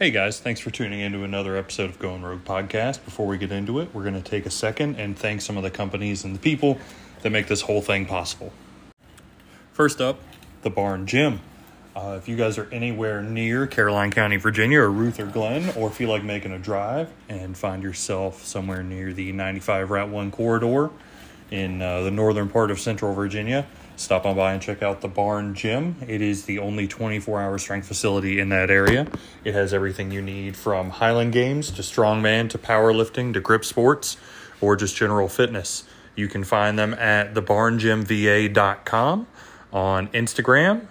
Hey guys, thanks for tuning in to another episode of Going Rogue Podcast. Before we get into it, we're going to take a second and thank some of the companies and the people that make this whole thing possible. First up, the Barn Gym. Uh, if you guys are anywhere near Caroline County, Virginia, or Ruther Glen, or if you like making a drive and find yourself somewhere near the 95 Route 1 corridor in uh, the northern part of Central Virginia, stop on by and check out the Barn Gym. It is the only 24 hour strength facility in that area. It has everything you need from Highland Games to strongman to powerlifting to grip sports or just general fitness. You can find them at thebarngymva.com on Instagram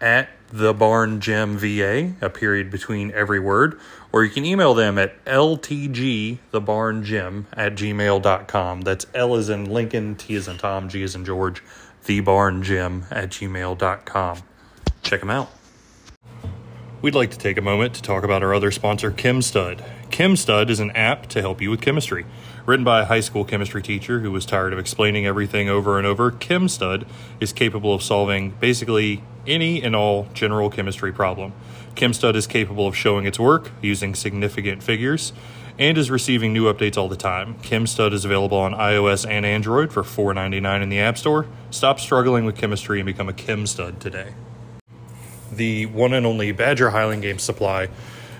at the barn gym va a period between every word or you can email them at ltg at gmail.com that's l is in lincoln t is in tom g is in george the barn gym at gmail.com check them out We'd like to take a moment to talk about our other sponsor, ChemStud. ChemStud is an app to help you with chemistry. Written by a high school chemistry teacher who was tired of explaining everything over and over, ChemStud is capable of solving basically any and all general chemistry problem. ChemStud is capable of showing its work using significant figures and is receiving new updates all the time. ChemStud is available on iOS and Android for $4.99 in the App Store. Stop struggling with chemistry and become a ChemStud today the one and only Badger Highland Games supply.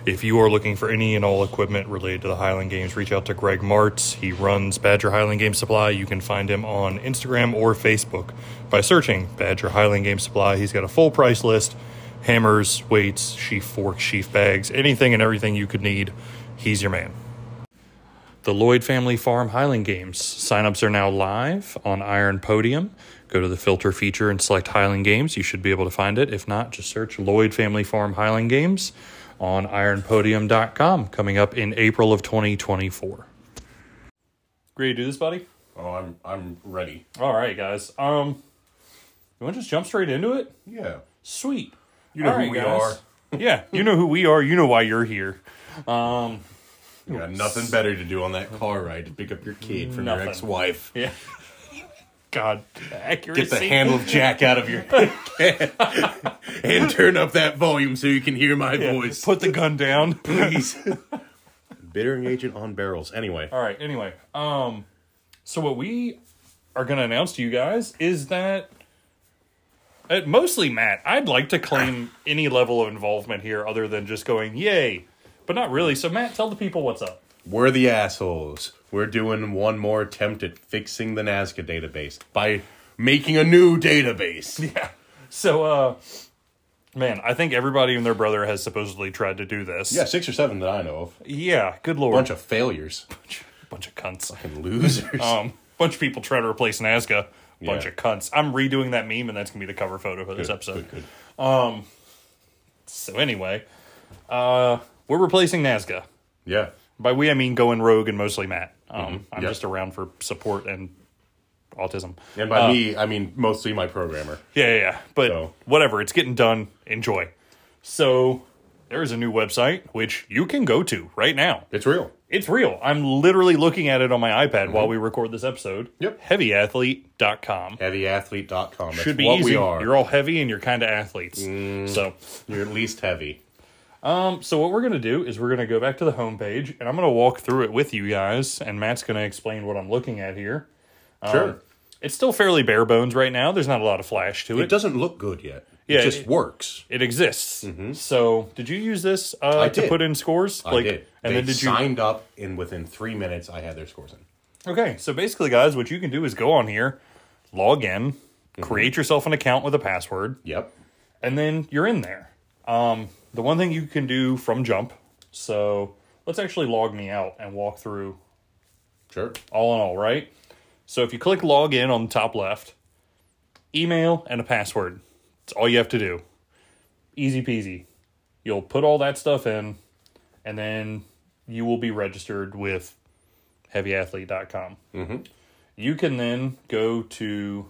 If you are looking for any and all equipment related to the Highland Games, reach out to Greg Martz. He runs Badger Highland Games Supply. You can find him on Instagram or Facebook by searching Badger Highland Games Supply. He's got a full price list hammers, weights, sheaf forks, sheaf bags, anything and everything you could need. He's your man. The Lloyd Family Farm Highland Games. Signups are now live on Iron Podium. Go to the filter feature and select Highland Games. You should be able to find it. If not, just search Lloyd Family Farm Highland Games on ironpodium.com coming up in April of 2024. Ready to do this, buddy? Oh, I'm I'm ready. All right, guys. Um, you want to just jump straight into it? Yeah. Sweet. You know All who right, we guys. yeah, you know who we are. You know why you're here. Um, You got nothing better to do on that car ride to pick up your kid from Nothing. your ex-wife. yeah. God, accuracy. Get the handle of Jack out of your and turn up that volume so you can hear my Yeah, voice. Put the gun down, please. Bittering agent on barrels. Anyway, All right. Anyway, um, so what we are going to announce to you guys is that, uh, mostly Matt. I'd like to claim any level of involvement here, other than just going yay, but not really. So Matt, tell the people what's up. we're the assholes. We're doing one more attempt at fixing the NASGA database by making a new database. Yeah. So, uh, man, I think everybody and their brother has supposedly tried to do this. Yeah, six or seven that I know of. Yeah. Good lord. Bunch of failures. bunch bunch of cunts. And losers. Um, bunch of people try to replace NASGA. Bunch Yeah. of cunts. I'm redoing that meme, and that's gonna be the cover photo for this Good, episode. good, good. Um. So anyway, uh, we're replacing NASGA. Yeah. By we, I mean going rogue and mostly Matt. Um, I'm Mm-hmm. Yep. just around for support and autism. And by Uh, me, I mean mostly my programmer. Yeah, yeah, yeah. But So- whatever, it's getting done. Enjoy. So there's a new website which you can go to right now. It's real. It's real. I'm literally looking at it on my iPad while we record this episode. Mm-hmm. Yep. Heavyathlete.com. Heavyathlete.com. That's Should be what easy. we are. You're all heavy and you're kind of athletes. Mm. So, You're at least heavy. Um, so what we're gonna do is we're gonna go back to the homepage and I'm gonna walk through it with you guys, and Matt's gonna explain what I'm looking at here. Sure. Um, It's still fairly bare bones right now. There's not a lot of flash to it it. doesn't look good yet. Yeah, it just it- works. It exists. So, did you use this uh, Mm-hmm. To put in scores? I did. And they then did you? signed up, and within three minutes, I had their scores in. Okay, so basically, guys, what you can do is go on here, log in, Mm-hmm. create yourself an account with a password, Yep. and then you're in there. Um, the one thing you can do from jump. So let's actually log me out and walk through Sure. all in all, right? So if you click log in on the top left, email and a password. That's all you have to do. Easy peasy. You'll put all that stuff in, and then you will be registered with heavyathlete.com. Mm-hmm. You can then go to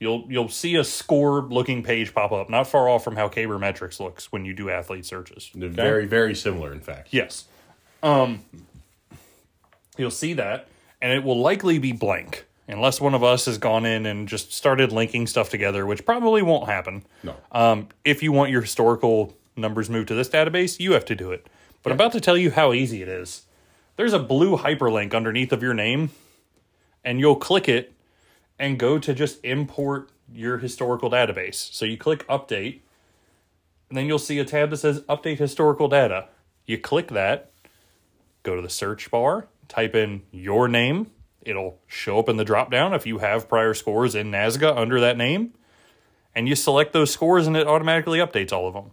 you'll you'll see a score looking page pop up, not far off from how Metrics looks when you do athlete searches. They're Okay? very, very similar, in fact. Yes. Um you'll see that and it will likely be blank unless one of us has gone in and just started linking stuff together, which probably won't happen. No. Um if you want your historical numbers moved to this database, you have to do it. But I'm about to tell you how easy it is. There's a blue hyperlink underneath of your name, and you'll click it and go to just import your historical database. So you click update, and then you'll see a tab that says update historical data. You click that, go to the search bar, type in your name. It'll show up in the drop down if you have prior scores in NASGA under that name. And you select those scores and it automatically updates all of them.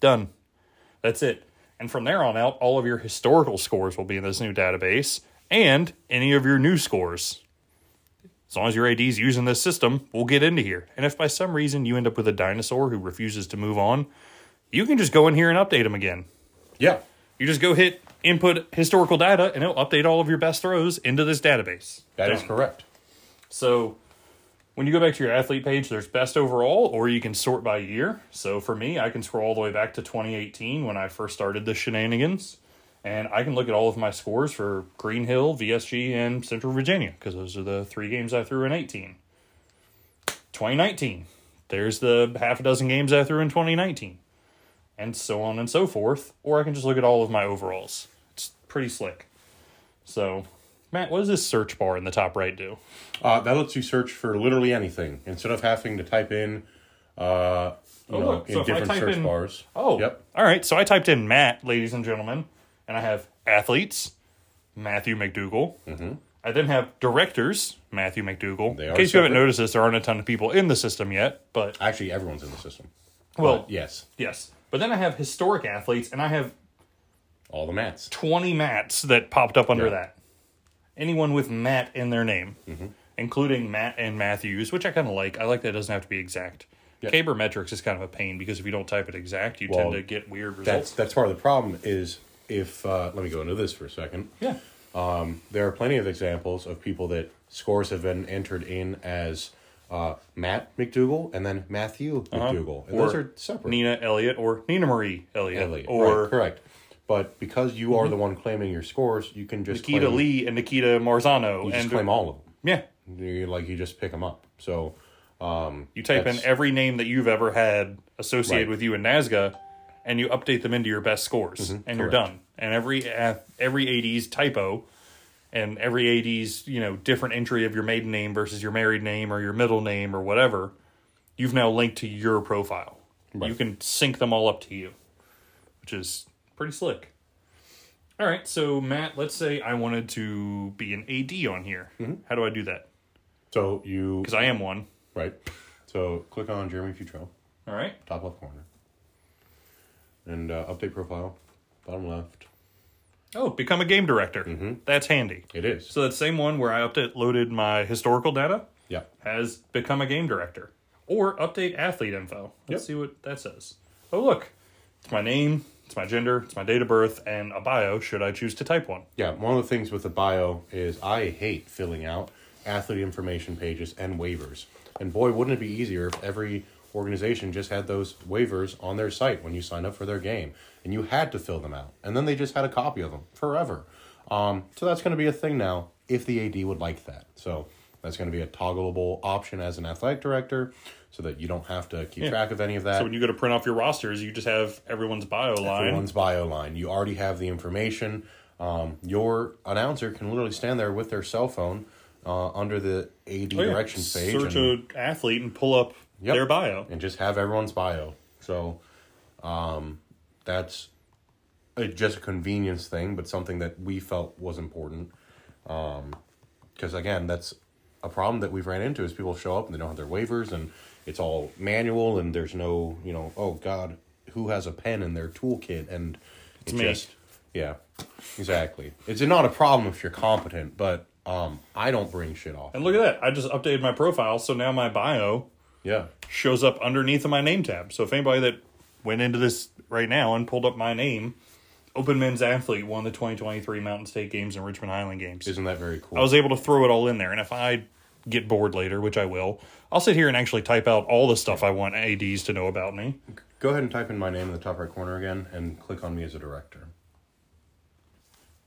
Done. That's it. And from there on out, all of your historical scores will be in this new database and any of your new scores. As long as your AD's using this system, we'll get into here. And if by some reason you end up with a dinosaur who refuses to move on, you can just go in here and update them again. Yeah. You just go hit input historical data and it'll update all of your best throws into this database. that is Done. correct. So when you go back to your athlete page, there's best overall, or you can sort by year. So for me, I can scroll all the way back to 2018 when I first started the shenanigans. And I can look at all of my scores for Green Hill, VSG, and Central Virginia, because those are the three games I threw in 18. 2019, there's the half a dozen games I threw in 2019. And so on and so forth. Or I can just look at all of my overalls. It's pretty slick. So, Matt, what does this search bar in the top right do? Uh, that lets you search for literally anything instead of having to type in, uh, you Oh, know, look, in so different search in- bars. Oh, Yep. All right. So I typed in Matt, ladies and gentlemen, and I have athletes, Matthew McDougal. Mm-hmm. I then have directors, Matthew McDougal. They in case you haven't noticed this, there aren't a ton of people in the system yet, but Actually, everyone's in the system. well, But yes, yes. But then I have historic athletes, and I have all the mats. 20 mats that popped up under Yeah. that. Anyone with Matt in their name, Mm-hmm. including Matt and Matthews, which I kind of like. I like that it doesn't have to be exact. Yeah. Cabermetrics is kind of a pain because if you don't type it exact, you Well, tend to get weird That's results. that's part of the problem. Is if uh, let me go into this for a second. yeah. Um, there are plenty of examples of people that scores have been entered in as uh, Matt McDougal and then Matthew McDougal, and Uh-huh. Or those are separate. Nina Elliott or Nina Marie Elliott, Elliott, or Mm-hmm. right, correct. But because you are the one claiming your scores, you can just Nikita claim, Lee and Nikita Marzano. You just and claim all of them. yeah, You, like you just pick them up. So um, you type in every name that you've ever had associated Right. with you in NASGA, and you update them into your best scores, and you're done. And every uh, every AD's typo, and every AD's you know different entry of your maiden name versus your married name or your middle name or whatever, you've now linked to your profile. Right. You can sync them all up to you, which is pretty slick. All right, so Matt, let's say I wanted to be an AD on here. Mm-hmm. How do I do that? So you Because I am one. right. So click on Jeremy Futrell, All right. top left corner, and uh, update profile, bottom left. Oh, become a game director. Mm-hmm. That's handy. It is. So that same one where I update loaded my historical data yeah. has become a game director. Or update athlete info. Let's Yep. see what that says. Oh look. It's my name, it's my gender, it's my date of birth, and a bio should I choose to type one. Yeah, one of the things with the bio is I hate filling out athlete information pages and waivers. And boy, wouldn't it be easier if every organization just had those waivers on their site when you signed up for their game and you had to fill them out. And then they just had a copy of them forever. Um, so that's going to be a thing now if the AD would like that. So that's going to be a toggleable option as an athletic director so that you don't have to keep track of any of that. So when you go to print off your rosters, you just have everyone's bio line. Everyone's bio line. You already have the information. Um, your announcer can literally stand there with their cell phone uh, under the AD Oh, yeah. directions page Search and, a athlete and pull up Yep. their bio. and just have everyone's bio. So um, that's a, just a convenience thing, but something that we felt was important. Because again, that's a problem that we've ran into is people show up and they don't have their waivers and it's all manual and there's no, you know, oh God, who has a pen in their toolkit and it's me. just yeah, exactly. It's not a problem if you're competent, but um, I don't bring shit off. And look at that. I just updated my profile, so now my bio Yeah, shows up underneath of my name tab. So if anybody that went into this right now and pulled up my name, Open Men's Athlete won the 2023 Mountain State Games and Richmond Highland Games. isn't that very cool? I was able to throw it all in there. And if I get bored later, which I will, I'll sit here and actually type out all the stuff I want ADs to know about me. Go ahead and type in my name in the top right corner again and click on me as a director.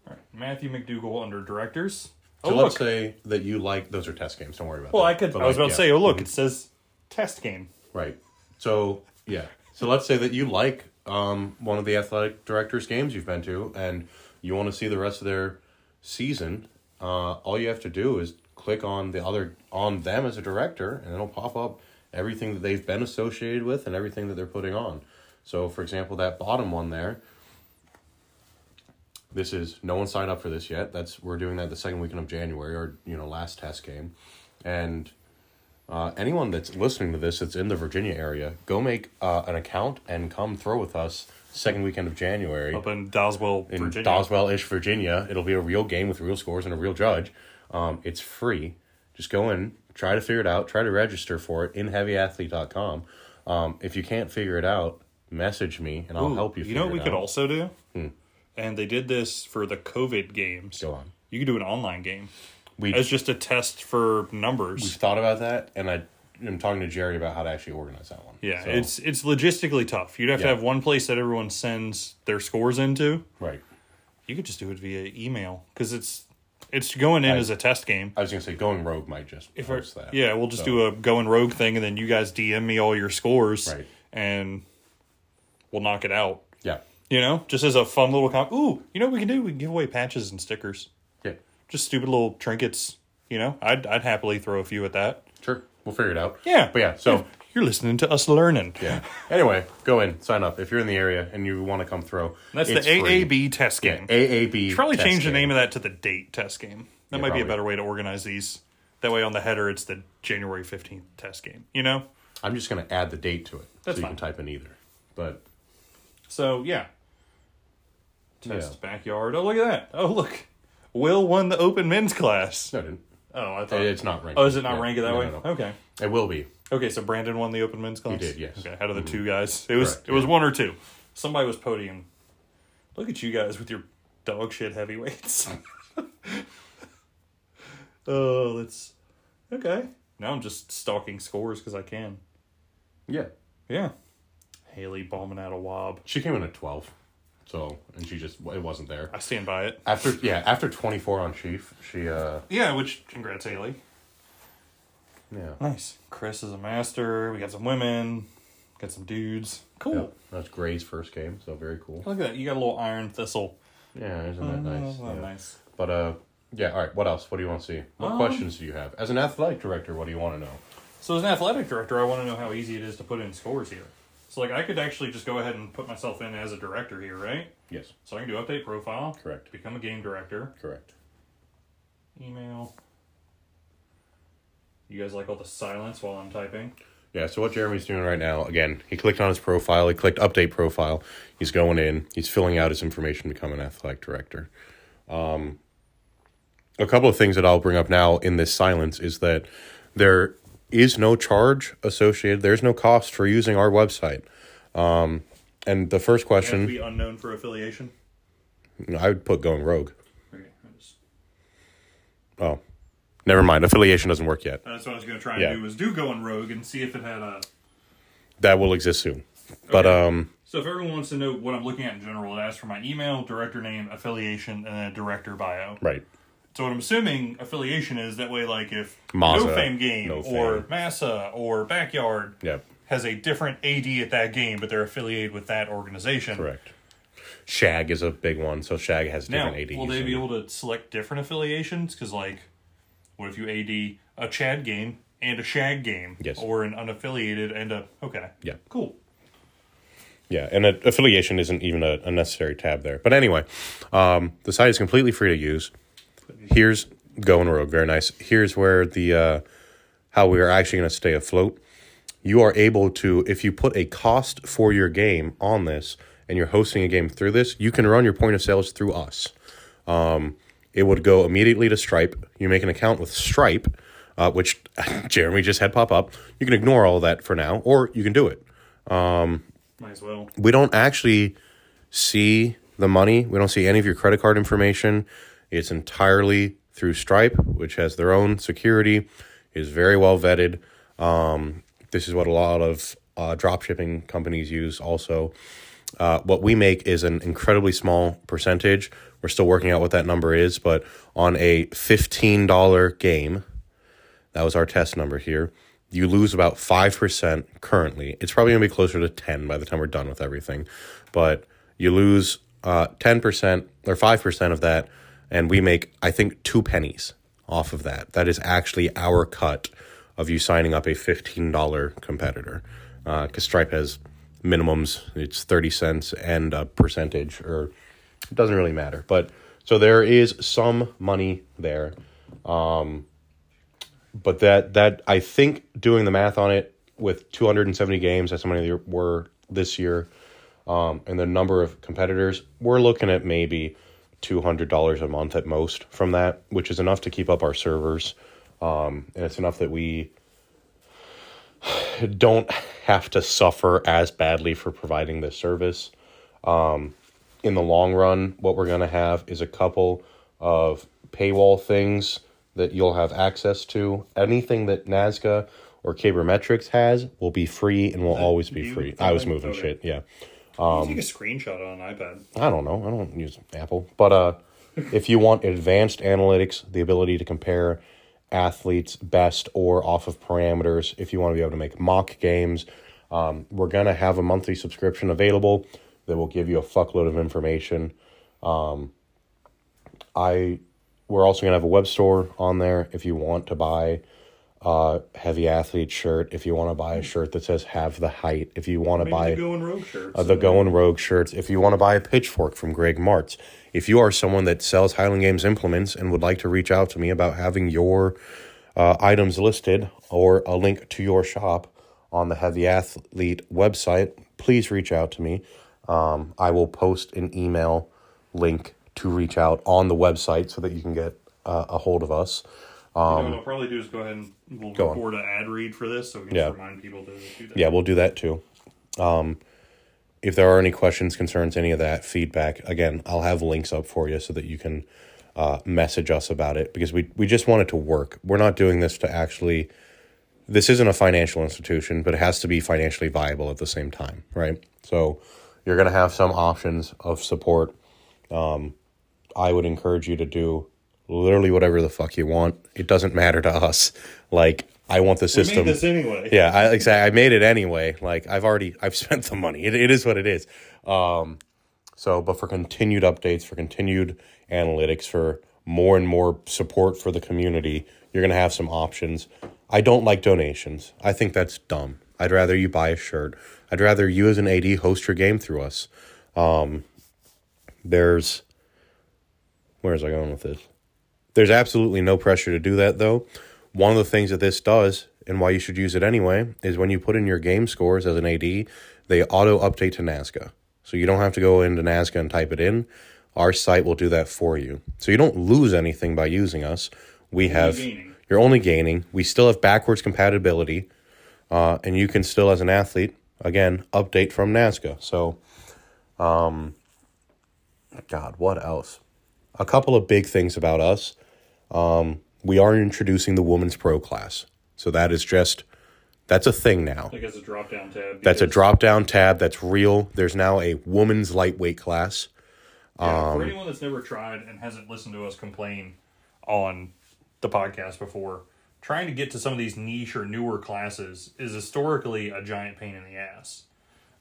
All right. Matthew McDougall under directors. So oh, let's look. say that you like those are test games. Don't worry about Well, that. I could. But I was like, about to say, oh look, mm-hmm. it says test game. Right. So yeah. So let's say that you like um, one of the athletic directors' games you've been to, and you want to see the rest of their season, uh, all you have to do is click on the other on them as a director, and it'll pop up everything that they've been associated with and everything that they're putting on. So, for example, that bottom one there. This is no one signed up for this yet. That's we're doing that the second weekend of January, or you know, last test game, and uh, anyone that's listening to this that's in the Virginia area, go make uh, an account and come throw with us second weekend of January Up in Doswell, in Virginia. Doswell ish, Virginia. It'll be a real game with real scores and a real judge. Um, it's free. Just go in, try to figure it out, try to register for it in heavyathlete.com. Um, if you can't figure it out, message me and I'll Ooh, help you. You know what we could also do? Hmm. And they did this for the COVID games. Go on. You could do an online game We as just a test for numbers. we've thought about that, and I am talking to Jerry about how to actually organize that one. Yeah, So, it's it's logistically tough. You'd have to have one place that everyone sends their scores into. right. You could just do it via email because it's it's going in I- as a test game. I was gonna say going rogue might just If I, that. yeah, we'll just So, do a going rogue thing, and then you guys DM me all your scores, Right. and we'll knock it out. Yeah. You know, just as a fun little com. Ooh, you know what we can do? We can give away patches and stickers, Yeah. Just stupid little trinkets. You know, I'd I'd happily throw a few at that. Sure. We'll figure it out. Yeah, But yeah, so you're listening to us learning. yeah. Anyway, go in, sign up if you're in the area and you want to come throw. That's it's the free. AAB test game. AAB. Should probably change the game. name of that to the date test game. That Yeah, might be a better way to organize these. That way, on the header, it's the January fifteenth test game. You know. I'm just gonna add the date to it, That's so you fine. can type in either. But So yeah. Test Yeah. backyard. Oh look at that. Oh look. Will won the open men's class. no, it didn't. Oh, I thought. It's not ranked. oh, is it not Yeah. ranked that No, way? no, no. Okay. It will be. Okay, so Brandon won the open men's class. He did, yes. Okay, out of the mm-hmm. two guys, it was Correct, it was yeah. one or two. Somebody was podium. Look at you guys with your dog shit heavyweights. oh, that's okay. Now I'm just stalking scores because I can. Yeah. Yeah. Haley bombing out a wob. She came in at 12. So, and she just, it wasn't there. I stand by it. After, yeah, after 24 on sheaf, she, uh, Yeah, which congrats Haley. yeah. Nice. Chris is a master. We got some women. Got some dudes. Cool. Yep. That's Gray's first game, so very cool. Look at that. You got a little iron thistle. Yeah, isn't that nice? Isn't that Yeah. nice? But, uh, yeah, all right, what else? What do you want to see? What Um, questions do you have? As an athletic director, what do you want to know? So as an athletic director, I want to know how easy it is to put in scores here. So like I could actually just go ahead and put myself in as a director here, right? Yes, So I can do update profile, correct. become a game director, Correct. email. You guys like all the silence while I'm typing? Yeah, so what Jeremy's doing right now, again, he clicked on his profile, he clicked update profile, he's going in, he's filling out his information to become an athletic director. Um, a couple of things that I'll bring up now in this silence is that there is no charge associated, there's no cost for using our website. Um, and the first question, be unknown for affiliation. I would put going rogue. Okay, just, Oh, never mind, affiliation doesn't work yet. that's what I was going to try Yeah. and do. Was do going rogue and see if it had a. That will exist soon. But, Okay. um, So if everyone wants to know what I'm looking at in general, it asks for my email, director name, affiliation, and then director bio. right. So what I'm assuming affiliation is that way, like if Mazda, No Fame game No or Fame. Massa or Backyard Yep. has a different AD at that game, but they're affiliated with that organization. Correct. Shag is a big one, so Shag has Now, different ADs. will they be and- able to select different affiliations? Because like, what if you AD a Chad game and a Shag game, Yes. or an unaffiliated and a okay, Yeah. cool. Yeah, and a, affiliation isn't even a, a necessary tab there. But anyway, um, the site is completely free to use. Here's Going Rogue, very nice. Here's where the uh, how we are actually going to stay afloat. You are able to, if you put a cost for your game on this, and you're hosting a game through this, you can run your point of sales through us. Um, it would go immediately to Stripe. You make an account with Stripe, uh, which Jeremy just had pop up. You can ignore all that for now, or you can do it. Um, Might as well. we don't actually see the money. We don't see any of your credit card information. It's entirely through Stripe, which has their own security, is very well vetted. Um, this is what a lot of uh, drop shipping companies use also. Uh, what we make is an incredibly small percentage. We're still working out what that number is, but on a $15 game, that was our test number here. you lose about 5% currently. It's probably going to be closer to 10 by the time we're done with everything. But you lose uh, 10% or 5% of that, and we make, I think, two pennies off of that. That is actually our cut of you signing up a $15 competitor. Because uh, Stripe has minimums, it's 30 cents and a percentage, or it doesn't really matter. But so there is some money there. Um, but that that I think doing the math on it with 270 games, that's how many there were this year, um, and the number of competitors, we're looking at maybe two hundred dollars a month at most from that, which is enough to keep up our servers, um, and it's enough that we don't have to suffer as badly for providing this service. Um, in the long run, what we're going to have is a couple of paywall things that you'll have access to. Anything that NASGA or Cabermetrics has will be free and will always be free. I was moving shit, yeah. Um, take a screenshot on an iPad. I don't know. I don't use Apple, but uh, if you want advanced analytics, the ability to compare athletes best or off of parameters, if you want to be able to make mock games, um, we're gonna have a monthly subscription available that will give you a fuckload of information. Um, I we're also gonna have a web store on there if you want to buy a heavy athlete shirt. If you want to buy a shirt that says "Have the Height," if you want to buy the Going Rogue shirts, uh, the Going Rogue shirts. If you want to buy a pitchfork from Greg Martz, if you are someone that sells Highland Games implements and would like to reach out to me about having your uh, items listed or a link to your shop on the Heavy Athlete website, please reach out to me. Um, I will post an email link to reach out on the website so that you can get uh, a hold of us. Um, you know, what I'll probably do is go ahead and we'll record an ad read for this so we can yeah. remind people to do that. Yeah, we'll do that too. Um, if there are any questions, concerns, any of that feedback, again, I'll have links up for you so that you can uh, message us about it because we, we just want it to work. We're not doing this to actually, this isn't a financial institution, but it has to be financially viable at the same time, right? So you're going to have some options of support. Um, I would encourage you to do literally whatever the fuck you want. It doesn't matter to us. Like I want the system. We made this anyway. Yeah, I exactly. I made it anyway. Like I've already I've spent the money. It, it is what it is. Um, so, but for continued updates, for continued analytics, for more and more support for the community, you're gonna have some options. I don't like donations. I think that's dumb. I'd rather you buy a shirt. I'd rather you as an AD host your game through us. Um, there's where is I going with this? There's absolutely no pressure to do that though. One of the things that this does, and why you should use it anyway, is when you put in your game scores as an AD, they auto update to NASGA. So you don't have to go into NASGA and type it in. Our site will do that for you. So you don't lose anything by using us. We have you're only gaining. We still have backwards compatibility, uh, and you can still, as an athlete, again update from NASGA. So, um, God, what else? A couple of big things about us. Um, we are introducing the women's pro class. So that is just that's a thing now. Like as a drop down tab. That's a drop down tab. That's real. There's now a woman's lightweight class. Yeah, um, for anyone that's never tried and hasn't listened to us complain on the podcast before, trying to get to some of these niche or newer classes is historically a giant pain in the ass.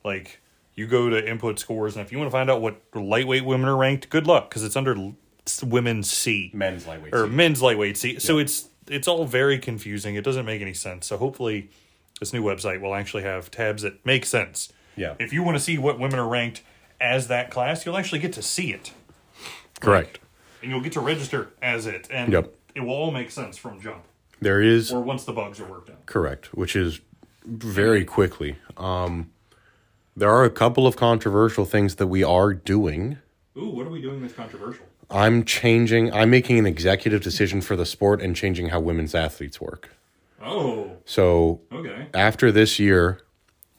Like you go to input scores, and if you want to find out what lightweight women are ranked, good luck because it's under women's C, men's lightweight or C. men's lightweight C. So it's it's all very confusing. It doesn't make any sense. So hopefully, this new website will actually have tabs that make sense. Yeah. If you want to see what women are ranked as that class, you'll actually get to see it. Correct. Like, and you'll get to register as it, and yep. it will all make sense from jump. There is, or once the bugs are worked out. Correct, which is very quickly. Um, there are a couple of controversial things that we are doing. Ooh, what are we doing that's controversial? I'm changing. I'm making an executive decision for the sport and changing how women's athletes work. Oh. So okay. After this year,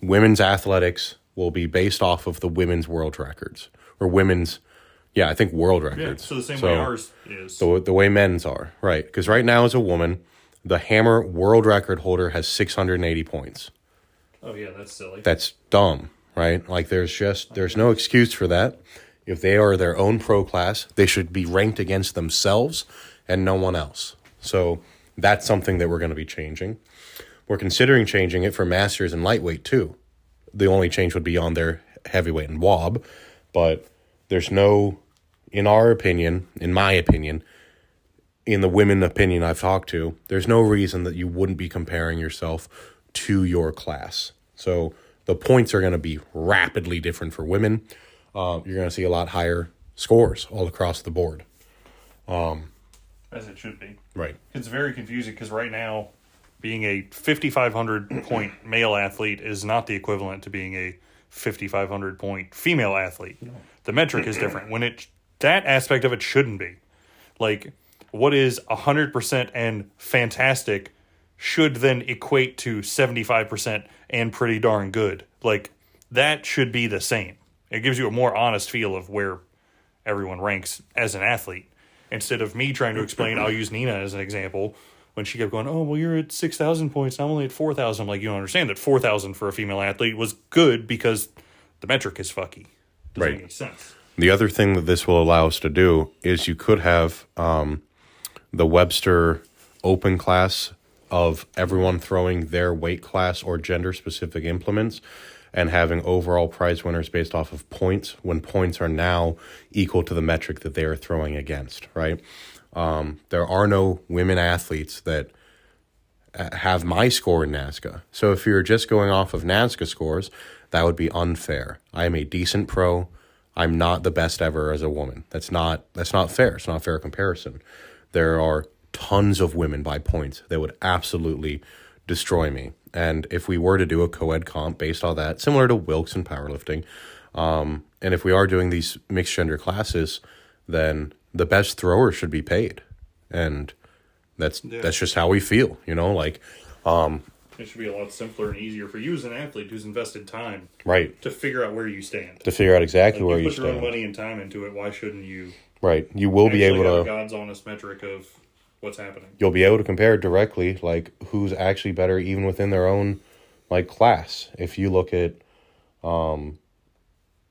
women's athletics will be based off of the women's world records or women's. Yeah, I think world records. Yeah, so the same so way ours is. The, the way men's are, right. Because right now, as a woman, the hammer world record holder has 680 points. Oh, yeah, that's silly. That's dumb, right? Like, there's just, there's no excuse for that. If they are their own pro class, they should be ranked against themselves and no one else. So that's something that we're going to be changing. We're considering changing it for masters and lightweight too. The only change would be on their heavyweight and wob, but there's no, in our opinion, in my opinion, in the women opinion I've talked to, there's no reason that you wouldn't be comparing yourself to your class. So the points are going to be rapidly different for women. Uh, you're going to see a lot higher scores all across the board. As it should be. Right. It's very confusing because right now, being a 5,500 point male athlete is not the equivalent to being a 5,500 point female athlete. The metric is different. When it that aspect of it shouldn't be like what is 100% and fantastic should then equate to 75% and pretty darn good. Like that should be the same. It gives you a more honest feel of where everyone ranks as an athlete. Instead of me trying to explain, I'll use Nina as an example. When she kept going, oh well, you're at six thousand points. I'm only at four thousand. I'm like, you don't understand that four thousand for a female athlete was good because the metric is fucky. Doesn't Right. make sense. The other thing that this will allow us to do is you could have um, the Webster open class of everyone throwing their weight class or gender specific implements and having overall prize winners based off of points when points are now equal to the metric that they are throwing against, right? Um, there are no women athletes that uh, have my score in NASGA. So if you're just going off of NASGA scores, that would be unfair. I am a decent pro. I'm not the best ever as a woman. That's not that's not fair. It's not a fair comparison. There are tons of women by points that would absolutely destroy me. And if we were to do a co-ed comp based on that, similar to Wilks and powerlifting, um, and if we are doing these mixed gender classes, then the best thrower should be paid. And that's that's just how we feel, you know, like um, It should be a lot simpler and easier for you as an athlete who's invested time right to figure out where you stand. to figure out exactly where you you put your own stand. money and time into it. Why shouldn't you Right, you will be actually able have a to God's honest metric of what's happening? you'll be able to compare directly like who's actually better even within their own like class. If you look at um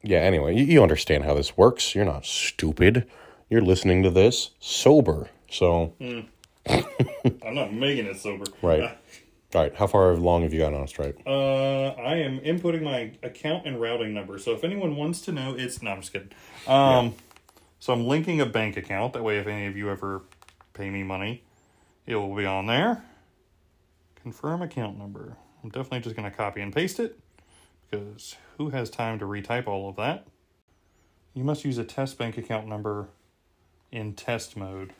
yeah, anyway, you, you understand how this works. You're not stupid. You're listening to this sober. So, I'm not making it sober. right. All right, how far along have you got on Stripe? Uh, I am inputting my account and routing number. So if anyone wants to know, it's no, I'm just kidding. Um, so I'm linking a bank account. That way, if any of you ever pay me money, it will be on there. Confirm account number. I'm definitely just going to copy and paste it because who has time to retype all of that? You must use a test bank account number in test mode.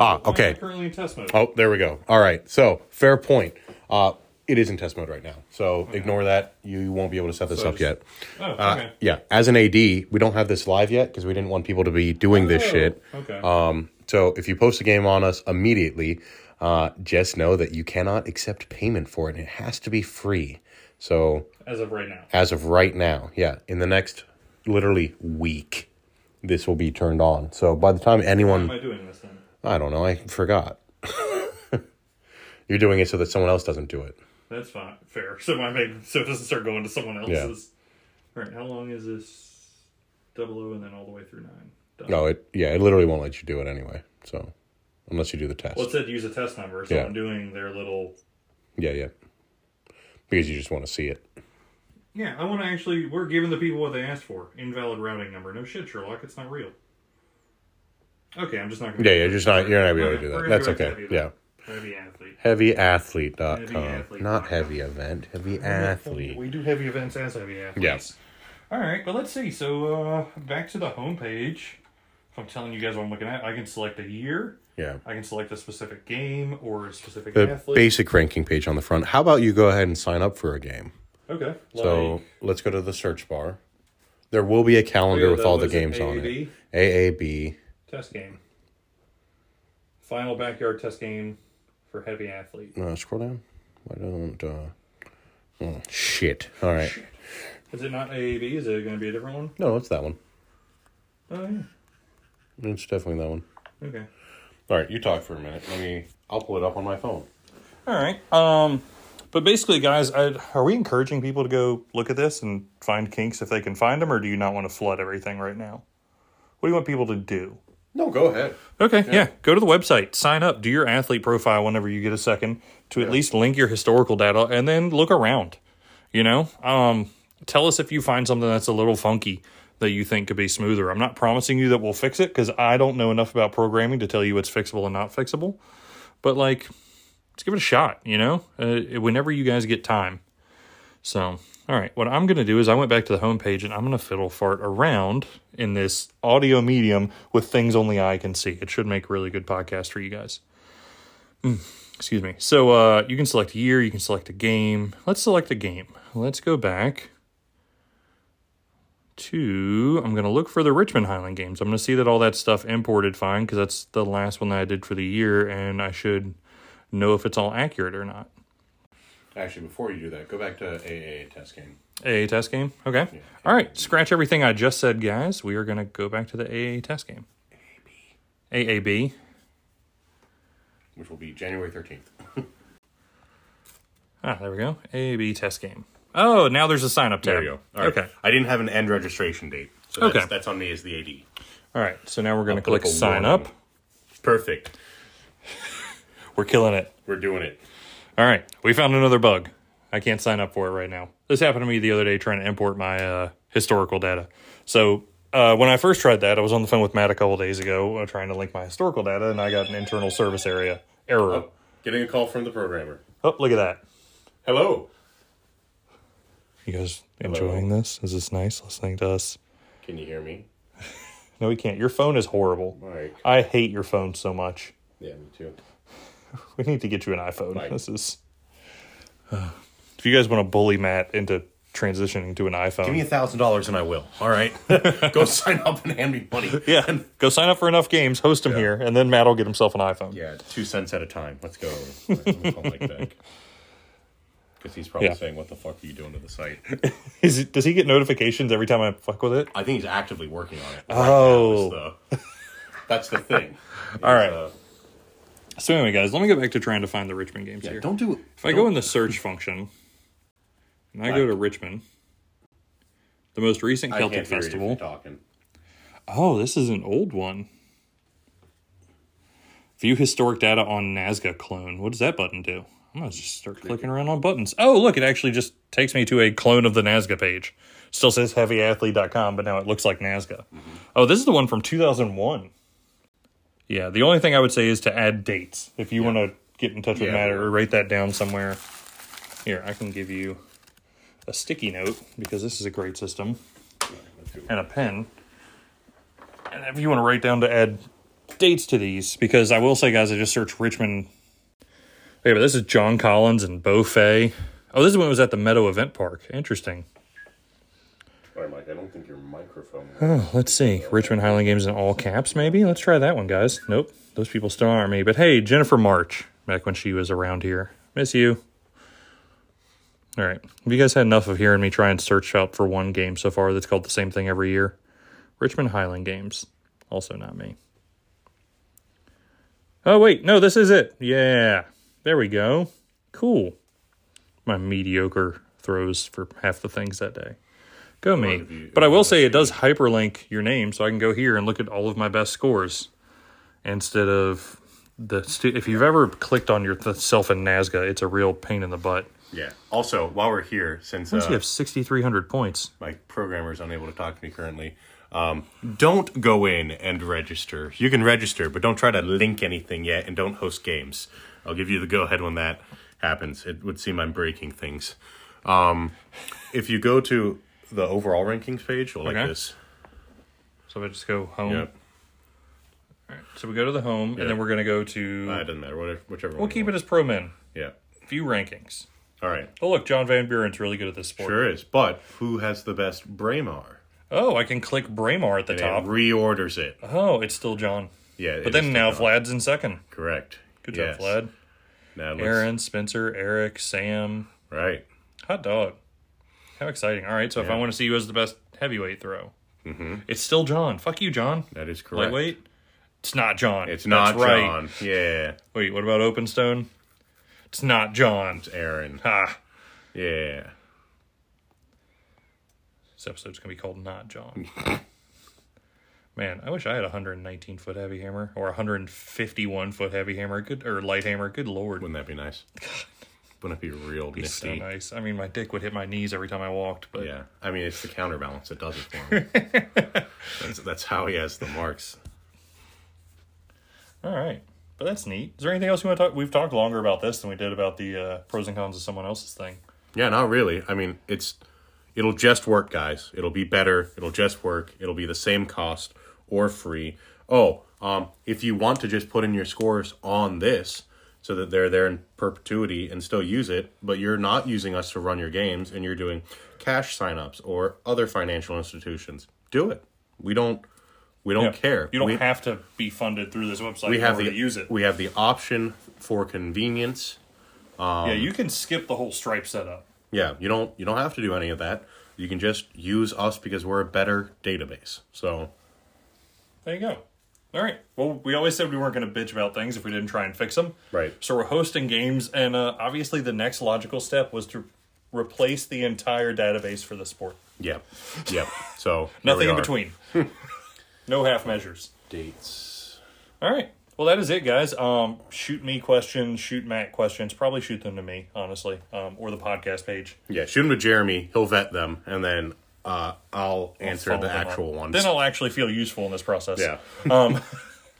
Ah, okay. currently in test mode. Oh, there we go. All right. So, fair point. Uh, it is in test mode right now. So, ignore that. You won't be able to set this So up just- yet. Oh, Uh, yeah, as an AD, we don't have this live yet because we didn't want people to be doing this Oh, shit. Okay. Um, so if you post a game on us immediately, uh, just know that you cannot accept payment for it. It has to be free. So As of right now. as of right now, yeah, in the next literally week, this will be turned on. So by the time Why am anyone, I doing this then? I don't know, I forgot. You're doing it so that someone else doesn't do it. That's fine. Fair. So my make so it doesn't start going to someone else's. All right. How long is this? Double O and then all the way through nine. Done. No, it yeah, it literally won't let you do it anyway. So unless you do the test. Well, it said use a test number, so Yeah. I'm doing their little. yeah, yeah. Because you just want to see it. Yeah, I want to actually. We're giving the people what they asked for. Invalid routing number. No shit, Sherlock. It's not real. Okay, I'm just not. gonna Yeah, yeah, just not you're not gonna be able to do that. That's go back to okay. heavy Yeah. Heavy athlete. Heavyathlete.com. Heavy athlete. Not heavy event, heavy athlete. We do heavy events as heavy athletes. Yes, all right, but let's see. So uh, back to the homepage. I'm telling you guys what I'm looking at, I can select a year. Yeah. I can select a specific game or a specific The athlete. basic ranking page on the front. How about you go ahead and sign up for a game? okay. So like- let's go to the search bar. There will be a calendar with all the games on AAB? it. AAB. test game. Final backyard test game for heavy athlete. Uh, scroll down. Why don't. Uh... Oh, shit. All right. Is it not AAB? Is it going to be a different one? No, it's that one. Oh yeah. It's definitely that one. Okay. All right, you talk for a minute. Let me. I'll pull it up on my phone. All right. Um, but basically, guys, I, are we encouraging people to go look at this and find kinks if they can find them, or do you not want to flood everything right now? What do you want people to do? No, go ahead. Okay, yeah. Go to the website, sign up, do your athlete profile whenever you get a second to at least link your historical data and then look around. You know? Um tell us if you find something that's a little funky that you think could be smoother. I'm not promising you that we'll fix it cuz I don't know enough about programming to tell you what's fixable and not fixable. But like let's give it a shot, you know? Uh, whenever you guys get time. So, all right, what I'm going to do is I went back to the homepage and I'm going to fiddle fart around in this audio medium with things only I can see. It should make really good podcast for you guys. Mm, excuse me. So, uh, you can select a year, you can select a game. Let's select a game. Let's go back to, I'm going to look for the Richmond Highland games. I'm going to see that all that stuff imported fine because that's the last one that I did for the year and I should know if it's all accurate or not. Actually, before you do that, go back to AA test game. AA test game. Okay. All right. Scratch everything I just said, guys. We are going to go back to the AA test game. AAB. Which will be January 13th. Ah, there we go. AAB test game. Oh, now there's a sign up tab. There you go. All right. Okay. I didn't have an end registration date. So that's, Okay. that's on me as the AD. All right. So now we're going to click a sign warning. up. Perfect. We're killing it. We're doing it. All right. We found another bug. I can't sign up for it right now. This happened to me the other day trying to import my uh, historical data. So uh, when I first tried that, I was on the phone with Matt a couple days ago uh, trying to link my historical data, and I got an internal service area error. Oh, getting a call from the programmer. oh look at that. Hello. You guys enjoying this? Is this nice listening to us? Can you hear me? No, we can't. Your phone is horrible. Mike. I hate your phone so much. Yeah, me too. We need to get you an iPhone. Right. This is. if you guys want to bully Matt into transitioning to an iPhone, Give me a thousand dollars and I will. All right. Go sign up and hand me money. yeah, go sign up for enough games, host them here, and then Matt will get himself an iPhone. Yeah, two cents at a time. Let's go. Let me call Mike back. Because he's probably Yeah. saying, "What the fuck are you doing to the site?" Is it, does he get notifications every time I fuck with it? I think he's actively working on it. Oh. now, is the- that's the thing. All right. Uh, So anyway, guys, let me get back to trying to find the Richmond games yeah, here. don't do it. if I go in the search function, and I go to Richmond, the most recent I Celtic can't hear you if you're Festival. talking. Oh, this is an old one. View historic data on NASGA clone. What does that button do? I'm gonna just start clicking around on buttons. Oh, look, it actually just takes me to a clone of the NASGA page. Still says heavyathlete.com, but now it looks like NASGA. Mm-hmm. Oh, this is the one from 2001. Yeah, the only thing I would say is to add dates. If you want to get in touch with Yeah. Matt or write that down somewhere. Here, I can give you a sticky note because this is a great system Let's do it. and a pen. And if you want to write down to add dates to these, because I will say, guys, I just searched Richmond. Okay, but this is John Collins and Bo Fay. Oh, this is when it was at the Meadow Event Park. Interesting. Sorry, Mike. I don't think your microphone. Oh, let's see. Richmond Highland Games in all caps, maybe? Let's try that one, guys. Nope. Those people still aren't me. But hey, Jennifer March, back when she was around here. Miss you. All right. Have you guys had enough of hearing me try and search out for one game so far that's called the same thing every year? Richmond Highland Games. Also not me. Oh, wait. No, this is it. Yeah. There we go. Cool. My mediocre throws for half the things that day. Go me. you- But I will say it does hyperlink your name, so I can go here and look at all of my best scores instead of the. Stu- if you've ever clicked on yourself in NASGA, it's a real pain in the butt. Yeah. Also, while we're here, since Once uh, you have sixty three hundred points, my programmer is unable to talk to me currently, um, don't go in and register. You can register, but don't try to link anything yet, and don't host games. I'll give you the go ahead when that happens. It would seem I'm breaking things. Um, if you go to the overall rankings page, or like Okay. this, so I just go home. yep, All right, so we go to the home, and then we're gonna go uh, it doesn't matter. Whatever, whichever. We'll keep it as pro men. Yeah. View rankings. All right. Oh look, John Van Buren's really good at this sport. Sure is. But who has the best Braemar? Oh, I can click Braemar at the And top. it reorders it. Oh, it's still John. Yeah. But then now Vlad's in second. Correct. Good Yes. job, Vlad. Let's, Aaron, Spencer, Eric, Sam. Right. Hot dog. How exciting. All right, so if I want to see who has the best heavyweight throw, mm-hmm. it's still John. Fuck you, John. That is correct. Lightweight? It's not John. It's not That's right. John. Yeah. Wait, what about Open Stone? It's not John. It's Aaron. Ha. Yeah. This episode's going to be called Not John. Man, I wish I had a 119 foot heavy hammer or a 151 foot heavy hammer. Good or light hammer. Good lord, Wouldn't that be nice? Wouldn't it be real be so nice. I mean, my dick would hit my knees every time I walked, but Yeah, I mean it's the counterbalance that does it for him. that's that's how he has the marks. all right. But that's neat. Is there anything else you want to talk? We've talked longer about this than we did about the uh, pros and cons of someone else's thing. Yeah, not really. I mean, it's it'll just work, guys. It'll be better. It'll just work. It'll be the same cost or free. Oh, um, if you want to just put in your scores on this so that they're there in perpetuity and still use it, but you're not using us to run your games and you're doing cash signups or other financial institutions, do it. We don't we don't Yeah. care. You don't we, have to be funded through this website we have the to use it. We have the option for convenience. yeah, you can skip the whole Stripe setup. Yeah, you don't you don't have to do any of that. You can just use us because we're a better database. So There you go. All right. Well, we always said we weren't going to bitch about things if we didn't try and fix them. Right. So we're hosting games, and uh, obviously the next logical step was to replace the entire database for the sport. yeah, Yep. So Nothing in between. no half measures. dates. All right. Well, that is it, guys. Um, shoot me questions. Shoot Matt questions. Probably shoot them to me, honestly, um, or the podcast page. Yeah, shoot them to Jeremy. He'll vet them, and then uh, I'll answer Follow the them up. actual ones. Then I'll actually feel useful in this process. yeah. um,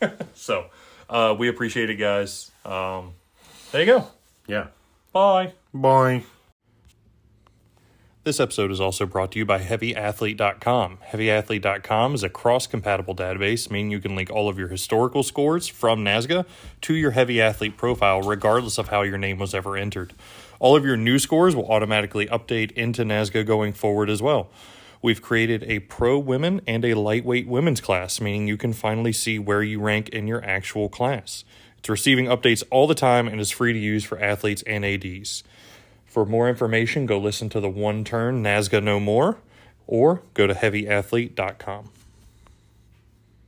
So uh, we appreciate it, guys. Um, there you go. yeah. Bye. Bye. This episode is also brought to you by HeavyAthlete.com. HeavyAthlete.com is a cross compatible database, meaning you can link all of your historical scores from NASGA to your Heavy Athlete profile, regardless of how your name was ever entered. All of your new scores will automatically update into NASGA going forward as well. We've created a pro women and a lightweight women's class, meaning you can finally see where you rank in your actual class. It's receiving updates all the time and is free to use for athletes and ADs. For more information, go listen to the one turn NASGA No More or go to heavyathlete.com.